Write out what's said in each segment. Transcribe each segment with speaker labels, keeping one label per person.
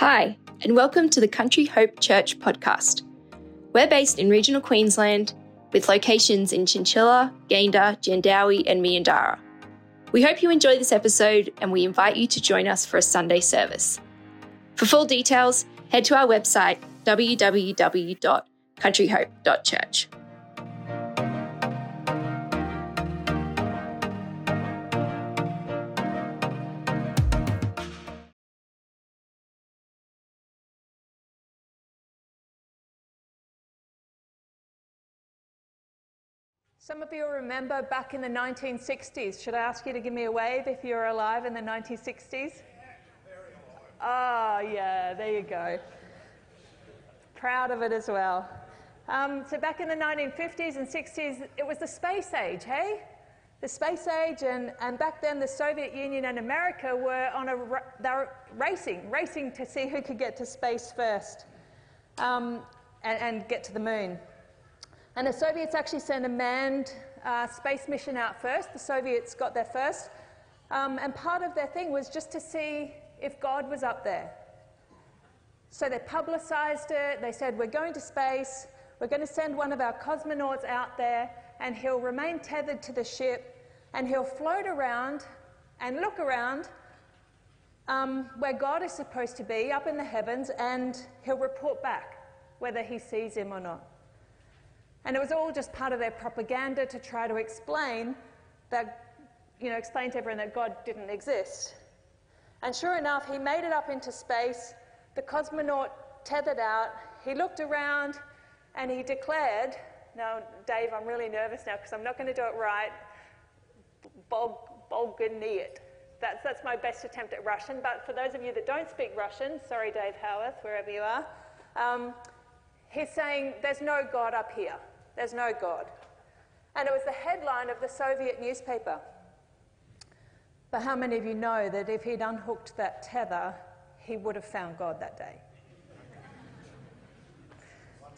Speaker 1: Hi, and welcome to the Country Hope Church podcast. We're based in regional Queensland with locations in Chinchilla, Gayndah, Jandowae, and Meandarra. We hope you enjoy this episode and we invite you to join us for a Sunday service. For full details, head to our website www.countryhope.church.
Speaker 2: Some of you remember back in the 1960s. Should I ask you to give me a wave if you're alive in the 1960s? Ah, oh, yeah, there you go. Proud of it as well. Um, so, back in the 1950s and 60s, it was the space age, hey? The space age, and, and back then the Soviet Union and America were on a they were racing, racing to see who could get to space first um, and, and get to the moon. And the Soviets actually sent a manned uh, space mission out first. The Soviets got there first. Um, and part of their thing was just to see if God was up there. So they publicized it. They said, We're going to space. We're going to send one of our cosmonauts out there, and he'll remain tethered to the ship, and he'll float around and look around um, where God is supposed to be, up in the heavens, and he'll report back whether he sees him or not. And it was all just part of their propaganda to try to explain that, you know, explain to everyone that God didn't exist. And sure enough, he made it up into space. The cosmonaut tethered out. He looked around and he declared, now, Dave, I'm really nervous now because I'm not going to do it right. Bog, Bolganiet. That's, that's my best attempt at Russian. But for those of you that don't speak Russian, sorry, Dave Howarth, wherever you are, um, he's saying there's no God up here. There's no God. And it was the headline of the Soviet newspaper. But how many of you know that if he'd unhooked that tether, he would have found God that day?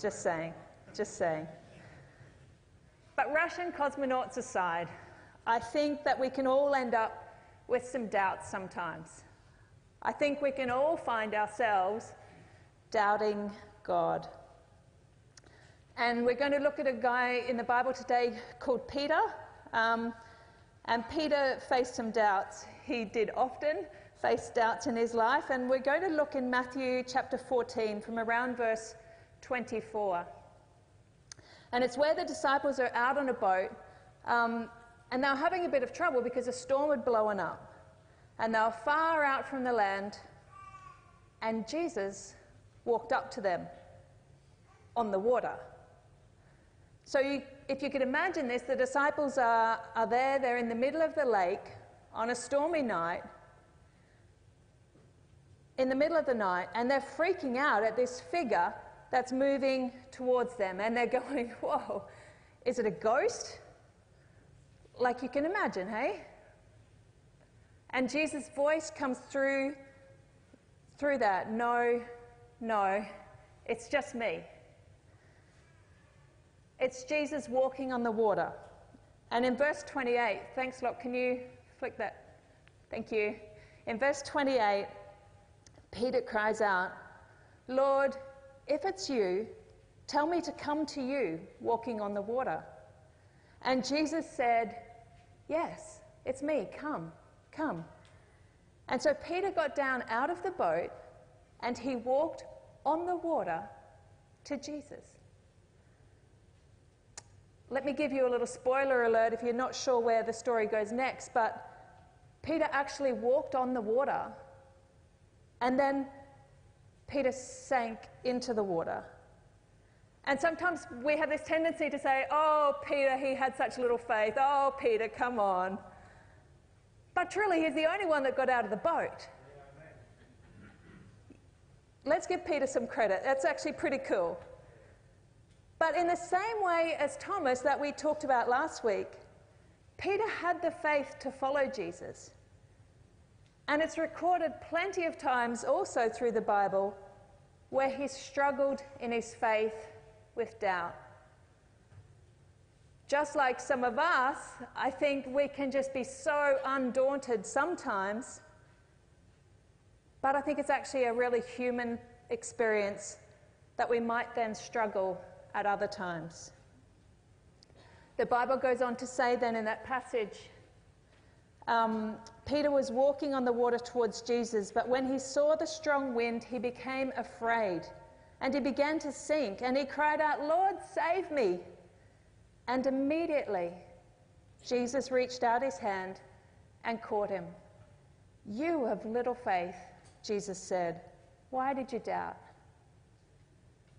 Speaker 2: just saying, just saying. But Russian cosmonauts aside, I think that we can all end up with some doubts sometimes. I think we can all find ourselves doubting God. And we're going to look at a guy in the Bible today called Peter. Um, and Peter faced some doubts. He did often face doubts in his life. And we're going to look in Matthew chapter 14 from around verse 24. And it's where the disciples are out on a boat. Um, and they're having a bit of trouble because a storm had blown up. And they were far out from the land. And Jesus walked up to them on the water. So, you, if you could imagine this, the disciples are, are there, they're in the middle of the lake on a stormy night, in the middle of the night, and they're freaking out at this figure that's moving towards them. And they're going, Whoa, is it a ghost? Like you can imagine, hey? And Jesus' voice comes through through that. No, no, it's just me. It's Jesus walking on the water. And in verse 28, thanks, Lot, can you flick that? Thank you. In verse 28, Peter cries out, Lord, if it's you, tell me to come to you walking on the water. And Jesus said, Yes, it's me. Come, come. And so Peter got down out of the boat and he walked on the water to Jesus. Let me give you a little spoiler alert if you're not sure where the story goes next, but Peter actually walked on the water and then Peter sank into the water. And sometimes we have this tendency to say, Oh, Peter, he had such little faith. Oh, Peter, come on. But truly, he's the only one that got out of the boat. Let's give Peter some credit. That's actually pretty cool. But in the same way as Thomas that we talked about last week, Peter had the faith to follow Jesus. And it's recorded plenty of times also through the Bible where he struggled in his faith with doubt. Just like some of us, I think we can just be so undaunted sometimes But I think it's actually a really human experience that we might then struggle at other times. The Bible goes on to say then in that passage um, Peter was walking on the water towards Jesus, but when he saw the strong wind, he became afraid and he began to sink. And he cried out, Lord, save me. And immediately Jesus reached out his hand and caught him. You have little faith, Jesus said. Why did you doubt?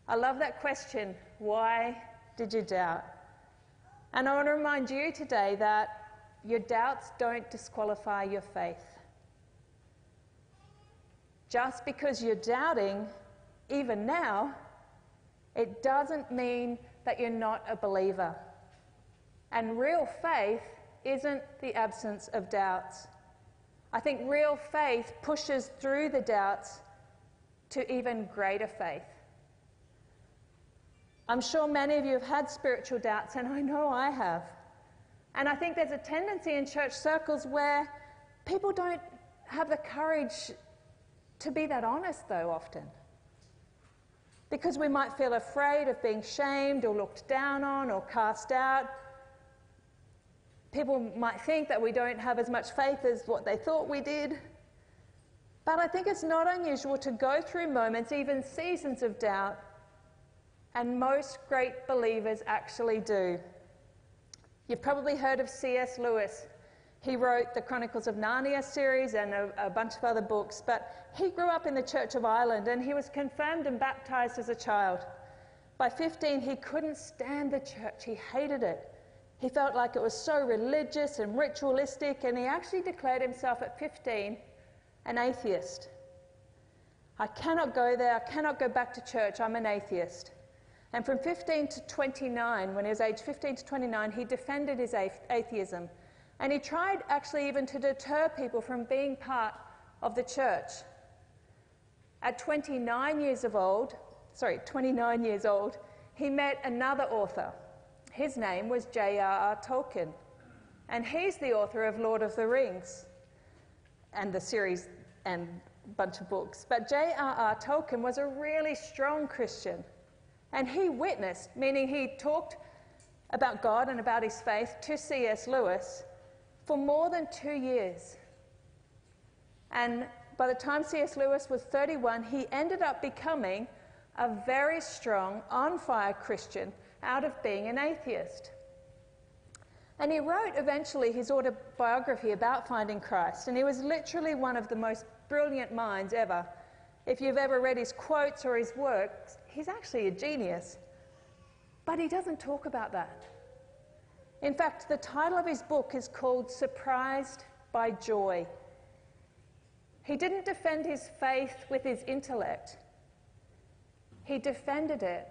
Speaker 2: I love that question. Why did you doubt? And I want to remind you today that your doubts don't disqualify your faith. Just because you're doubting, even now, it doesn't mean that you're not a believer. And real faith isn't the absence of doubts. I think real faith pushes through the doubts to even greater faith. I'm sure many of you have had spiritual doubts, and I know I have. And I think there's a tendency in church circles where people don't have the courage to be that honest, though, often. Because we might feel afraid of being shamed or looked down on or cast out. People might think that we don't have as much faith as what they thought we did. But I think it's not unusual to go through moments, even seasons of doubt, and most great believers actually do. You've probably heard of C.S. Lewis. He wrote the Chronicles of Narnia series and a, a, bunch of other books, but he grew up in the Church of Ireland and he was confirmed and baptized as a child. By 15, he couldn't stand the church, he hated it. He felt like it was so religious and ritualistic, and he actually declared himself at 15 an atheist. I cannot go there, I cannot go back to church, I'm an atheist. And from 15 to 29, when he was aged 15 to 29, he defended his atheism. And he tried actually even to deter people from being part of the church. At 29 years of old, sorry, 29 years old, he met another author. His name was J.R.R. Tolkien. And he's the author of Lord of the Rings and the series and bunch of books. But J.R.R. Tolkien was a really strong Christian. And he witnessed, meaning he talked about God and about his faith to C.S. Lewis for more than two years. And by the time C.S. Lewis was 31, he ended up becoming a very strong, on fire Christian out of being an atheist. And he wrote eventually his autobiography about finding Christ, and he was literally one of the most brilliant minds ever. If you've ever read his quotes or his works, he's actually a genius. But he doesn't talk about that. In fact, the title of his book is called Surprised by Joy. He didn't defend his faith with his intellect, he defended it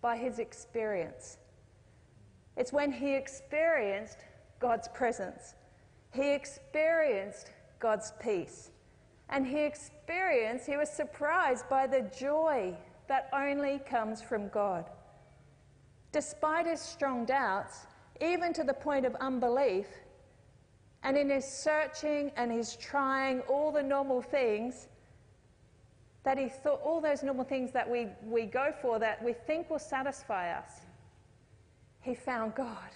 Speaker 2: by his experience. It's when he experienced God's presence, he experienced God's peace, and he experienced, he was surprised by the joy that only comes from God. Despite his strong doubts, even to the point of unbelief, and in his searching and his trying all the normal things that he thought, all those normal things that we, we go for that we think will satisfy us, he found God.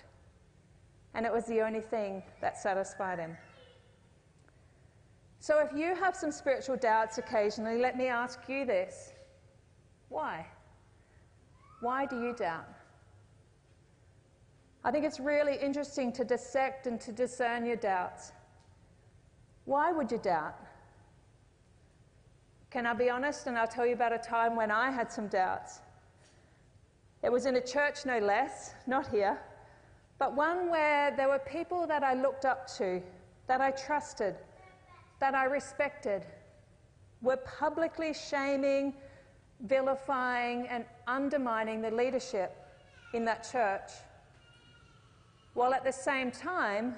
Speaker 2: And it was the only thing that satisfied him. So if you have some spiritual doubts occasionally, let me ask you this why? Why do you doubt? I think it's really interesting to dissect and to discern your doubts. Why would you doubt? Can I be honest and I'll tell you about a time when I had some doubts? It was in a church, no less, not here, but one where there were people that I looked up to, that I trusted, that I respected, were publicly shaming vilifying and undermining the leadership in that church. While at the same time,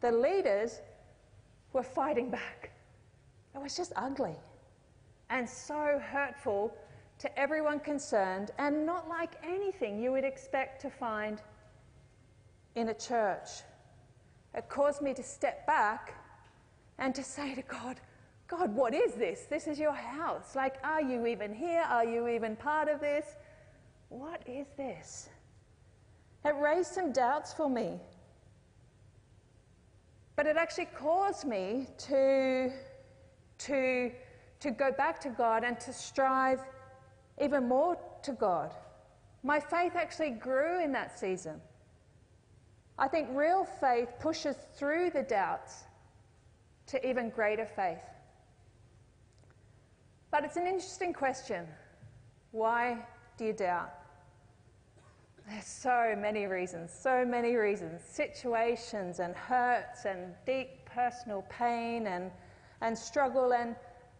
Speaker 2: the leaders were fighting back. It was just ugly and so hurtful to everyone concerned, and not like anything you would expect to find in a church. It caused me to step back and to say to God, God, what is this? This is your house. Like, are you even here? Are you even part of this? What is this? It raised some doubts for me. But it actually caused me to, to, to go back to God and to strive even more to God. My faith actually grew in that season. I think real faith pushes through the doubts to even greater faith. But it's an interesting question. Why do you doubt? There's so many reasons, so many reasons. Situations and hurts and deep personal pain and, and struggle. And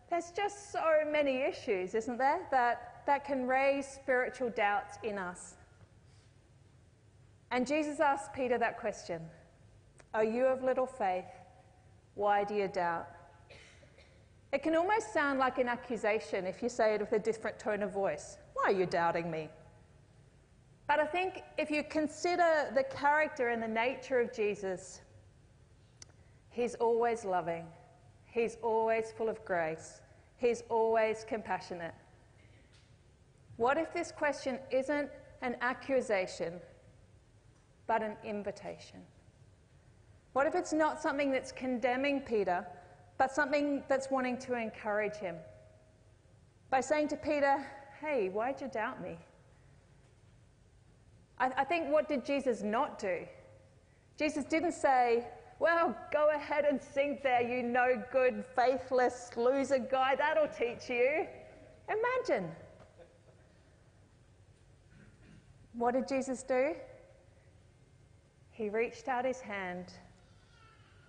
Speaker 2: there's just so many issues, isn't there, that, that can raise spiritual doubts in us. And Jesus asked Peter that question Are you of little faith? Why do you doubt? It can almost sound like an accusation if you say it with a different tone of voice. Why are you doubting me? But I think if you consider the character and the nature of Jesus, he's always loving, he's always full of grace, he's always compassionate. What if this question isn't an accusation, but an invitation? What if it's not something that's condemning Peter, but something that's wanting to encourage him? By saying to Peter, Hey, why'd you doubt me? I, I think what did Jesus not do? Jesus didn't say, Well, go ahead and sink there, you no good, faithless loser guy. That'll teach you. Imagine. What did Jesus do? He reached out his hand.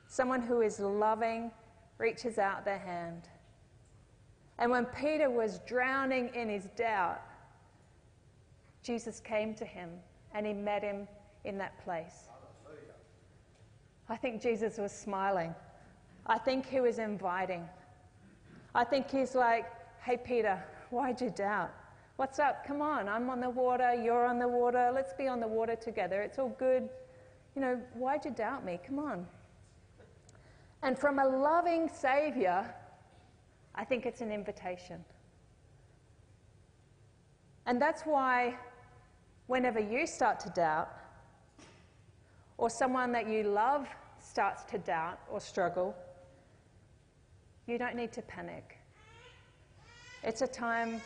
Speaker 2: Someone who is loving reaches out their hand. And when Peter was drowning in his doubt, Jesus came to him and he met him in that place. I think Jesus was smiling. I think he was inviting. I think he's like, hey, Peter, why'd you doubt? What's up? Come on, I'm on the water, you're on the water, let's be on the water together. It's all good. You know, why'd you doubt me? Come on. And from a loving Savior, I think it's an invitation. And that's why whenever you start to doubt, or someone that you love starts to doubt or struggle, you don't need to panic. It's a time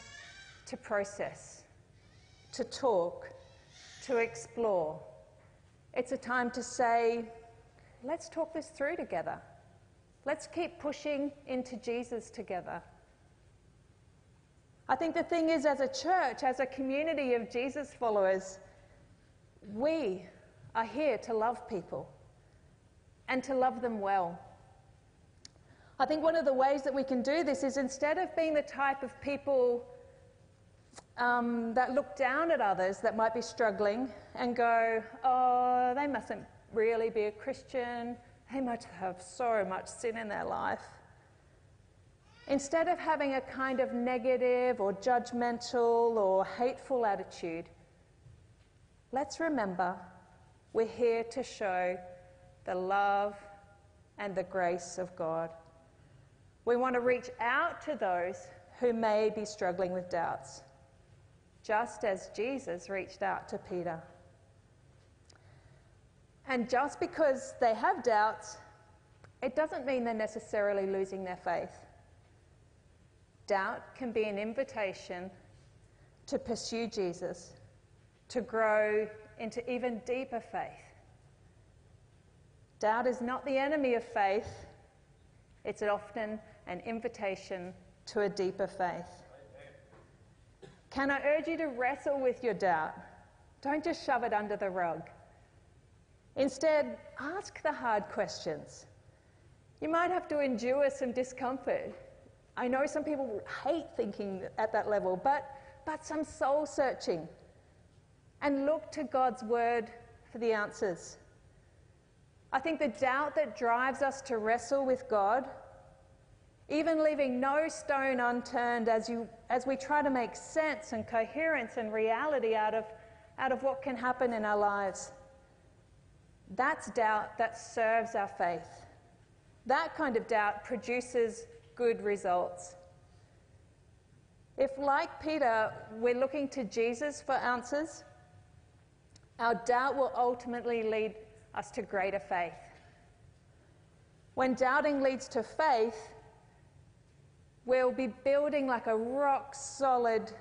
Speaker 2: to process, to talk, to explore. It's a time to say, let's talk this through together. Let's keep pushing into Jesus together. I think the thing is, as a church, as a community of Jesus followers, we are here to love people and to love them well. I think one of the ways that we can do this is instead of being the type of people um, that look down at others that might be struggling and go, oh, they mustn't really be a Christian, they must have so much sin in their life. Instead of having a kind of negative or judgmental or hateful attitude, let's remember we're here to show the love and the grace of God. We want to reach out to those who may be struggling with doubts, just as Jesus reached out to Peter. And just because they have doubts, it doesn't mean they're necessarily losing their faith. Doubt can be an invitation to pursue Jesus, to grow into even deeper faith. Doubt is not the enemy of faith, it's often an invitation to a deeper faith. Can I urge you to wrestle with your doubt? Don't just shove it under the rug. Instead, ask the hard questions. You might have to endure some discomfort. I know some people hate thinking at that level, but, but some soul searching. And look to God's word for the answers. I think the doubt that drives us to wrestle with God, even leaving no stone unturned as, you, as we try to make sense and coherence and reality out of, out of what can happen in our lives, that's doubt that serves our faith. That kind of doubt produces good results. If, like Peter, we're looking to Jesus for answers, our doubt will ultimately lead us to greater faith. When doubting leads to faith, we'll be building like a rock solid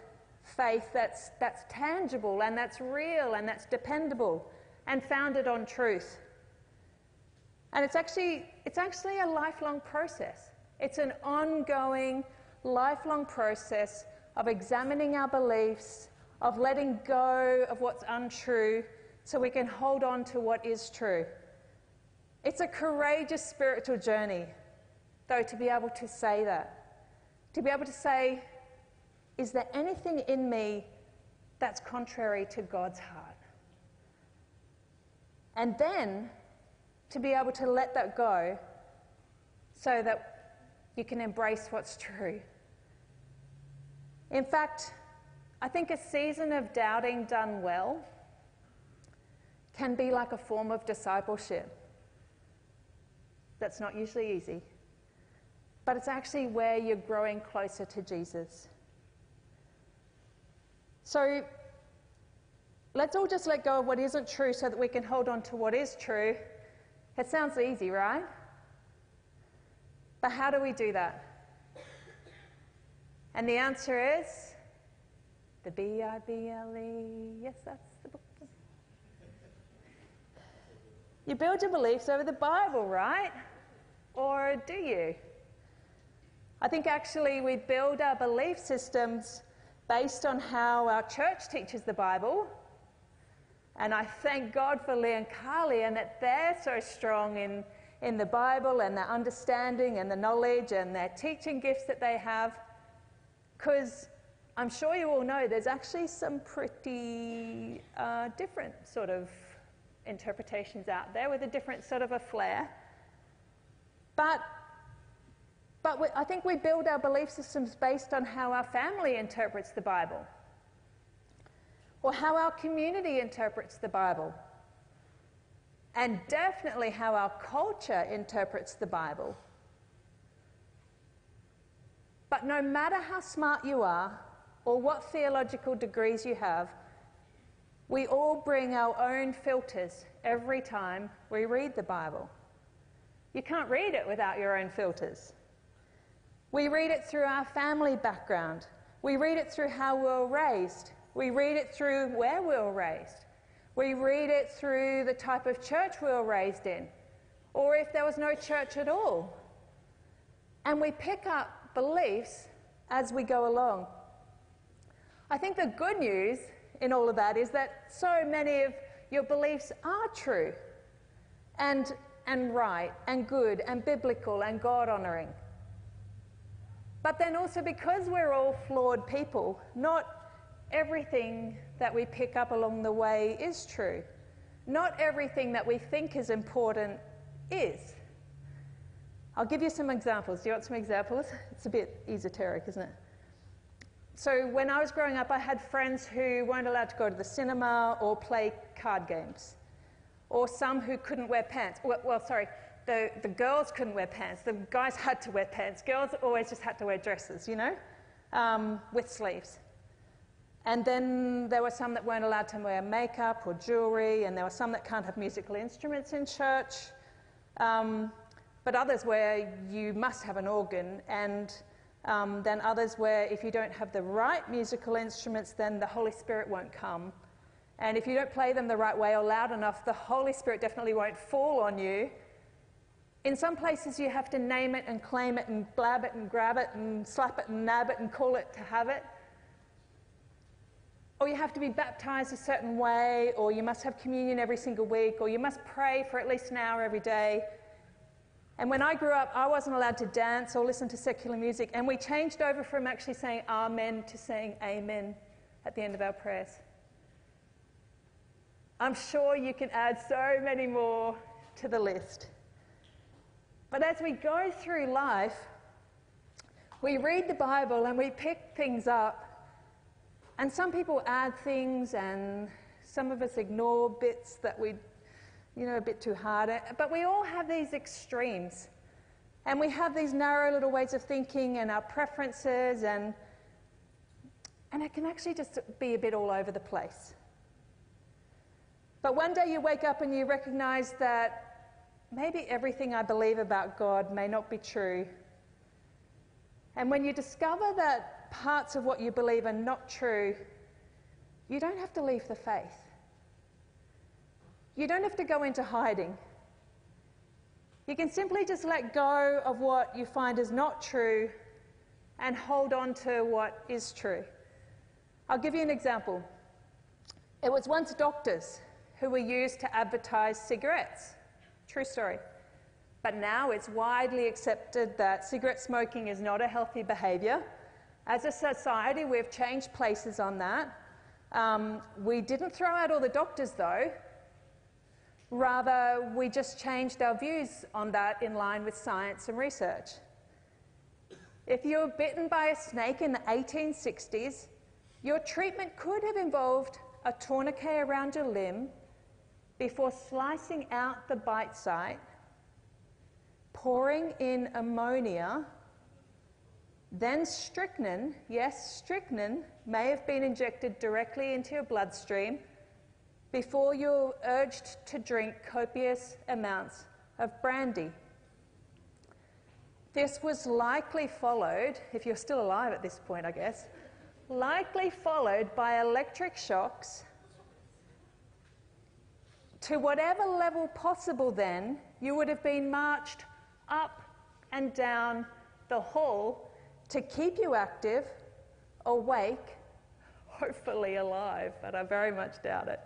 Speaker 2: faith that's, that's tangible and that's real and that's dependable and founded on truth. And it's actually, it's actually a lifelong process. It's an ongoing, lifelong process of examining our beliefs, of letting go of what's untrue so we can hold on to what is true. It's a courageous spiritual journey, though, to be able to say that. To be able to say, is there anything in me that's contrary to God's heart? And then to be able to let that go so that you can embrace what's true. In fact, I think a season of doubting done well can be like a form of discipleship. That's not usually easy, but it's actually where you're growing closer to Jesus. So let's all just let go of what isn't true so that we can hold on to what is true. It sounds easy, right? But how do we do that? And the answer is the B I B L E. Yes, that's the book. You build your beliefs over the Bible, right? Or do you? I think actually we build our belief systems based on how our church teaches the Bible. And I thank God for Lee and Carly and that they're so strong in, in the Bible and their understanding and the knowledge and their teaching gifts that they have. Because I'm sure you all know there's actually some pretty uh, different sort of interpretations out there with a different sort of a flair. But, but we, I think we build our belief systems based on how our family interprets the Bible or how our community interprets the Bible, and definitely how our culture interprets the Bible. But no matter how smart you are or what theological degrees you have, we all bring our own filters every time we read the Bible. You can't read it without your own filters. We read it through our family background. We read it through how we were raised. We read it through where we were raised. We read it through the type of church we were raised in, or if there was no church at all. And we pick up beliefs as we go along. I think the good news in all of that is that so many of your beliefs are true and, and right and good and biblical and God honoring. But then also because we're all flawed people, not everything that we pick up along the way is true. Not everything that we think is important is. I'll give you some examples. Do you want some examples? It's a bit esoteric, isn't it? So, when I was growing up, I had friends who weren't allowed to go to the cinema or play card games, or some who couldn't wear pants. Well, well sorry, the, the girls couldn't wear pants. The guys had to wear pants. Girls always just had to wear dresses, you know, um, with sleeves. And then there were some that weren't allowed to wear makeup or jewelry, and there were some that can't have musical instruments in church. Um, but others where you must have an organ and um, then others where if you don't have the right musical instruments, then the Holy Spirit won't come. And if you don't play them the right way or loud enough, the Holy Spirit definitely won't fall on you. In some places, you have to name it and claim it and blab it and grab it and slap it and nab it and call it to have it. Or you have to be baptized a certain way, or you must have communion every single week, or you must pray for at least an hour every day. And when I grew up, I wasn't allowed to dance or listen to secular music, and we changed over from actually saying Amen to saying Amen at the end of our prayers. I'm sure you can add so many more to the list. But as we go through life, we read the Bible and we pick things up, and some people add things, and some of us ignore bits that we you know, a bit too hard. At. But we all have these extremes. And we have these narrow little ways of thinking and our preferences, and, and it can actually just be a bit all over the place. But one day you wake up and you recognize that maybe everything I believe about God may not be true. And when you discover that parts of what you believe are not true, you don't have to leave the faith. You don't have to go into hiding. You can simply just let go of what you find is not true and hold on to what is true. I'll give you an example. It was once doctors who were used to advertise cigarettes. True story. But now it's widely accepted that cigarette smoking is not a healthy behaviour. As a society, we've changed places on that. Um, we didn't throw out all the doctors, though. Rather, we just changed our views on that in line with science and research. If you were bitten by a snake in the 1860s, your treatment could have involved a tourniquet around your limb before slicing out the bite site, pouring in ammonia, then strychnine, yes, strychnine may have been injected directly into your bloodstream before you're urged to drink copious amounts of brandy. This was likely followed, if you're still alive at this point, I guess, likely followed by electric shocks to whatever level possible, then, you would have been marched up and down the hall to keep you active, awake, hopefully alive, but I very much doubt it.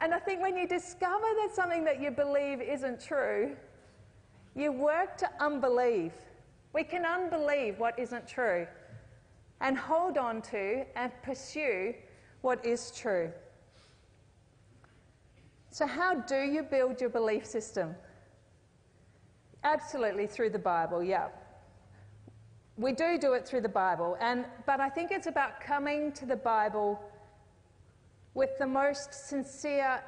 Speaker 2: And I think when you discover that something that you believe isn't true, you work to unbelieve. We can unbelieve what isn't true and hold on to and pursue what is true. So, how do you build your belief system? Absolutely through the Bible, yeah. We do do it through the Bible, and, but I think it's about coming to the Bible with the most sincere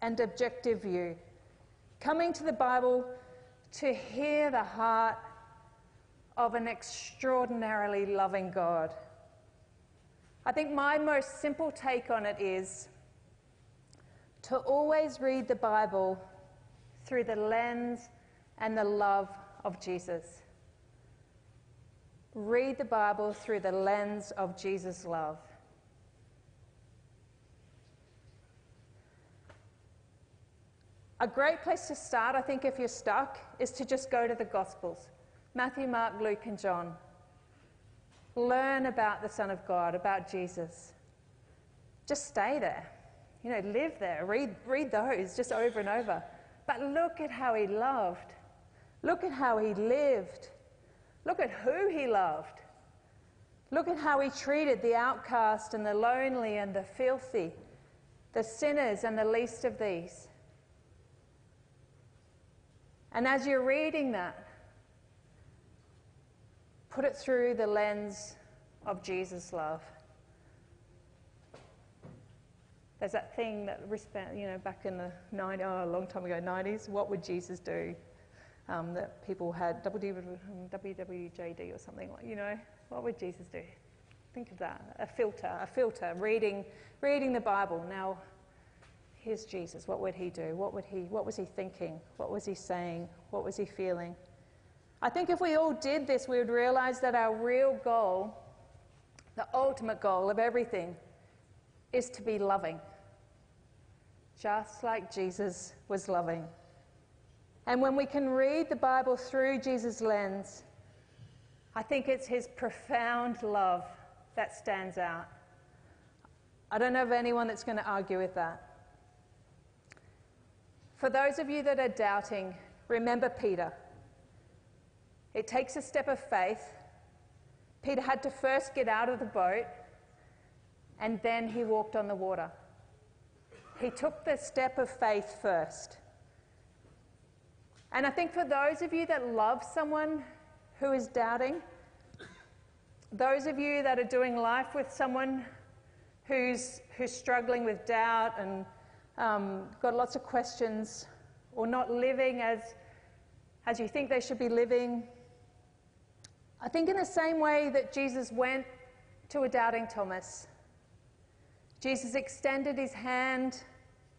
Speaker 2: and objective view, coming to the Bible to hear the heart of an extraordinarily loving God. I think my most simple take on it is to always read the Bible through the lens and the love of Jesus. Read the Bible through the lens of Jesus' love. A great place to start, I think, if you're stuck, is to just go to the Gospels Matthew, Mark, Luke, and John. Learn about the Son of God, about Jesus. Just stay there. You know, live there. Read, read those just over and over. But look at how he loved. Look at how he lived. Look at who he loved. Look at how he treated the outcast and the lonely and the filthy, the sinners and the least of these. And as you're reading that, put it through the lens of Jesus' love. There's that thing that you know, back in the 90s, oh, a long time ago, 90s, what would Jesus do? Um, that people had WWJD or something you know, what would Jesus do? Think of that, a filter, a filter, reading, reading the Bible. Now, here's Jesus. What would he do? What, would he, what was he thinking? What was he saying? What was he feeling? I think if we all did this, we would realize that our real goal, the ultimate goal of everything, is to be loving, just like Jesus was loving. And when we can read the Bible through Jesus' lens, I think it's his profound love that stands out. I don't know of anyone that's going to argue with that. For those of you that are doubting, remember Peter. It takes a step of faith. Peter had to first get out of the boat and then he walked on the water. He took the step of faith first. And I think for those of you that love someone who is doubting, those of you that are doing life with someone who's, who's struggling with doubt and um, got lots of questions, or not living as as you think they should be living. I think, in the same way that Jesus went to a doubting Thomas, Jesus extended his hand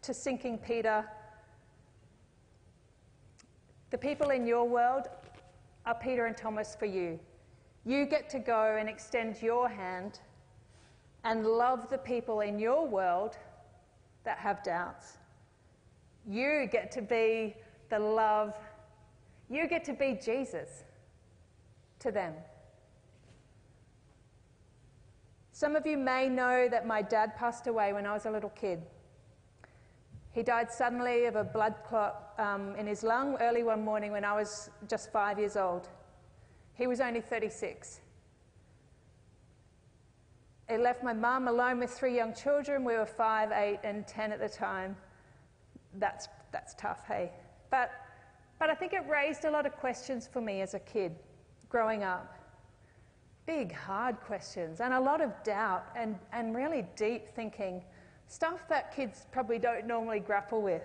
Speaker 2: to sinking Peter. The people in your world are Peter and Thomas for you. You get to go and extend your hand and love the people in your world that have doubts. You get to be the love, you get to be Jesus to them. Some of you may know that my dad passed away when I was a little kid. He died suddenly of a blood clot um, in his lung early one morning when I was just five years old. He was only 36. It left my mum alone with three young children. We were five, eight, and ten at the time. That's, that's tough, hey? But, but I think it raised a lot of questions for me as a kid growing up. Big, hard questions, and a lot of doubt and, and really deep thinking. Stuff that kids probably don't normally grapple with.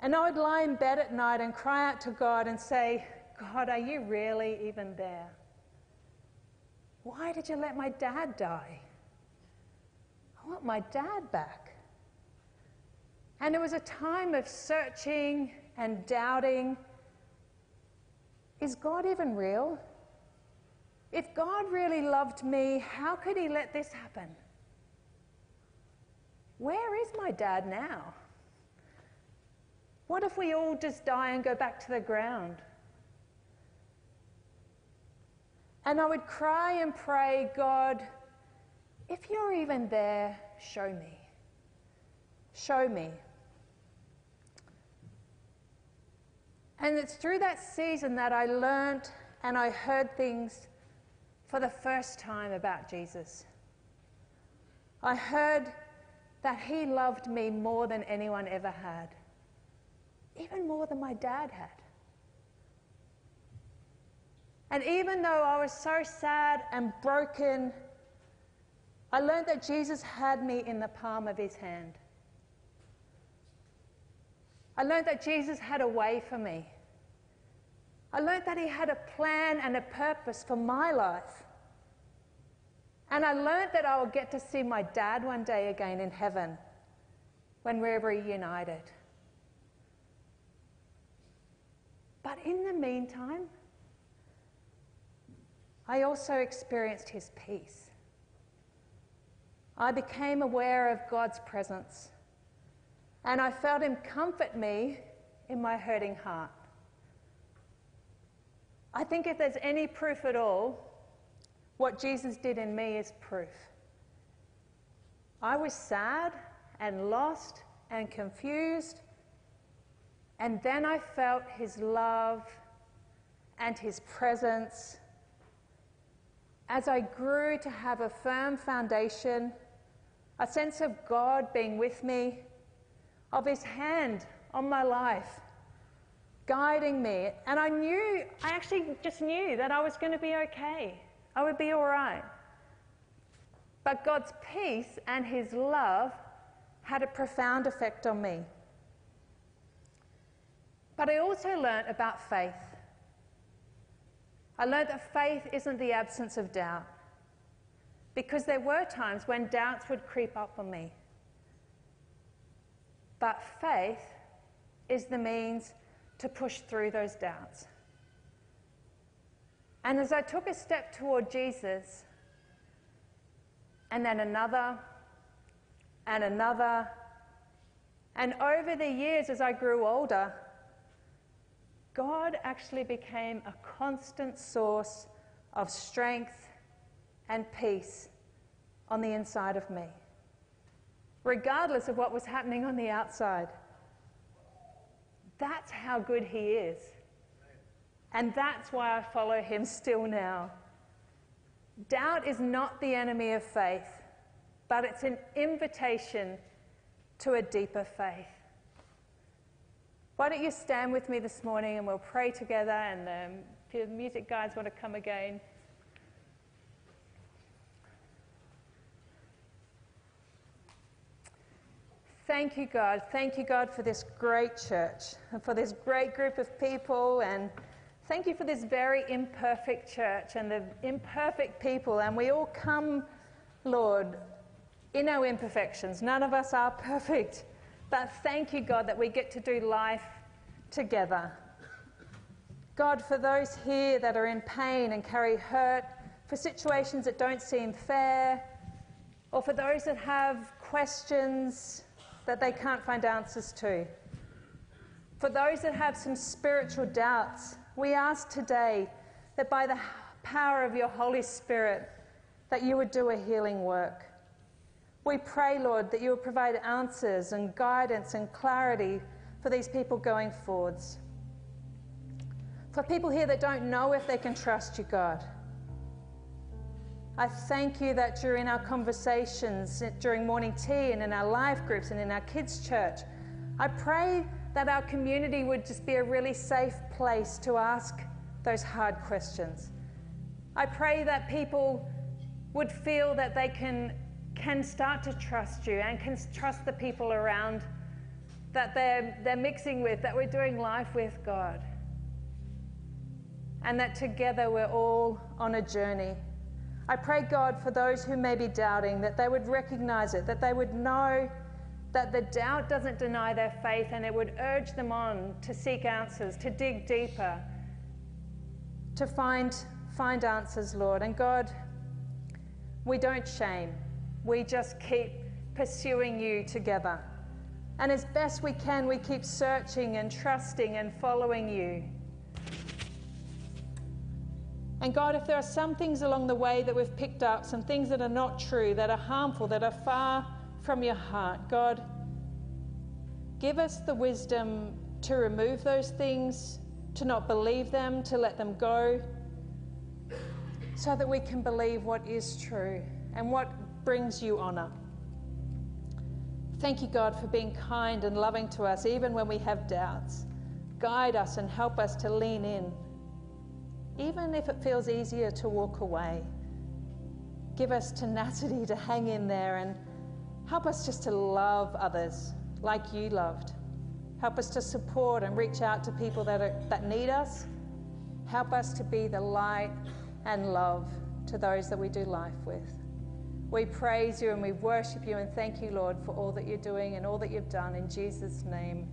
Speaker 2: And I would lie in bed at night and cry out to God and say, God, are you really even there? Why did you let my dad die? I want my dad back. And it was a time of searching and doubting. Is God even real? If God really loved me, how could He let this happen? Where is my dad now? What if we all just die and go back to the ground? And I would cry and pray, God, if you're even there, show me. Show me. And it's through that season that I learned and I heard things for the first time about Jesus. I heard that he loved me more than anyone ever had, even more than my dad had. And even though I was so sad and broken, I learned that Jesus had me in the palm of his hand. I learned that Jesus had a way for me. I learned that he had a plan and a purpose for my life. And I learned that I would get to see my dad one day again in heaven when we're reunited. But in the meantime, I also experienced his peace. I became aware of God's presence, and I felt him comfort me in my hurting heart. I think if there's any proof at all, what Jesus did in me is proof. I was sad and lost and confused, and then I felt his love and his presence as I grew to have a firm foundation, a sense of God being with me, of His hand on my life, guiding me. And I knew, I actually just knew that I was going to be okay. I would be all right. But God's peace and His love had a profound effect on me. But I also learnt about faith. I learned that faith isn't the absence of doubt. Because there were times when doubts would creep up on me. But faith is the means to push through those doubts. And as I took a step toward Jesus, and then another, and another, and over the years as I grew older, God actually became a constant source of strength and peace on the inside of me, regardless of what was happening on the outside. That's how good He is. And that's why I follow Him still now. Doubt is not the enemy of faith, but it's an invitation to a deeper faith. Why don't you stand with me this morning and we'll pray together, and um, if the music guys want to come again. Thank you, God. Thank you, God, for this great church and for this great group of people. And thank you for this very imperfect church and the imperfect people. And we all come, Lord, in our imperfections. None of us are perfect. But thank you, God, that we get to do life together. God, for those here that are in pain and carry hurt, for situations that don't seem fair, or for those that have questions that they can't find answers to. For those that have some spiritual doubts, we ask today that by the power of your Holy Spirit, that you would do a healing work. We pray, Lord, that you would provide answers and guidance and clarity for these people going forwards. For people here that don't know if they can trust you, God, I thank you that during our conversations, during morning tea, and in our life groups, and in our kids' church, I pray that our community would just be a really safe place to ask those hard questions. I pray that people would feel that they can, can start to trust you and can trust the people around that they're, they're mixing with, that we're doing life with, God. And that together we're all on a journey I pray, God, for those who may be doubting, that they would recognize it, that they would know that the doubt doesn't deny their faith and it would urge them on to seek answers, to dig deeper, to find, find answers, Lord. And God, we don't shame, we just keep pursuing you together. And as best we can, we keep searching and trusting and following you. And God, if there are some things along the way that we've picked up, some things that are not true, that are harmful, that are far from your heart, God, give us the wisdom to remove those things, to not believe them, to let them go, so that we can believe what is true and what brings you honour. Thank you, God, for being kind and loving to us, even when we have doubts. Guide us and help us to lean in even if it feels easier to walk away. Give us tenacity to hang in there and help us just to love others like you loved. Help us to support and reach out to people that, are, that need us. Help us to be the light and love to those that we do life with. We praise you and we worship you and thank you, Lord, for all that you're doing and all that you've done. In Jesus' name,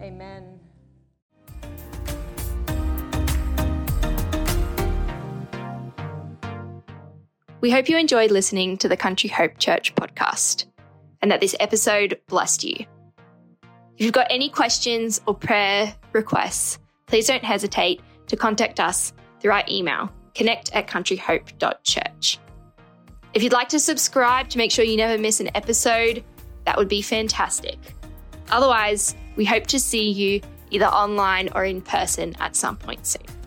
Speaker 2: amen.
Speaker 1: We hope you enjoyed listening to the Country Hope Church podcast and that this episode blessed you. If you've got any questions or prayer requests, please don't hesitate to contact us through our email, connect at countryhope.church. If you'd like to subscribe to make sure you never miss an episode, that would be fantastic. Otherwise, we hope to see you either online or in person at some point soon.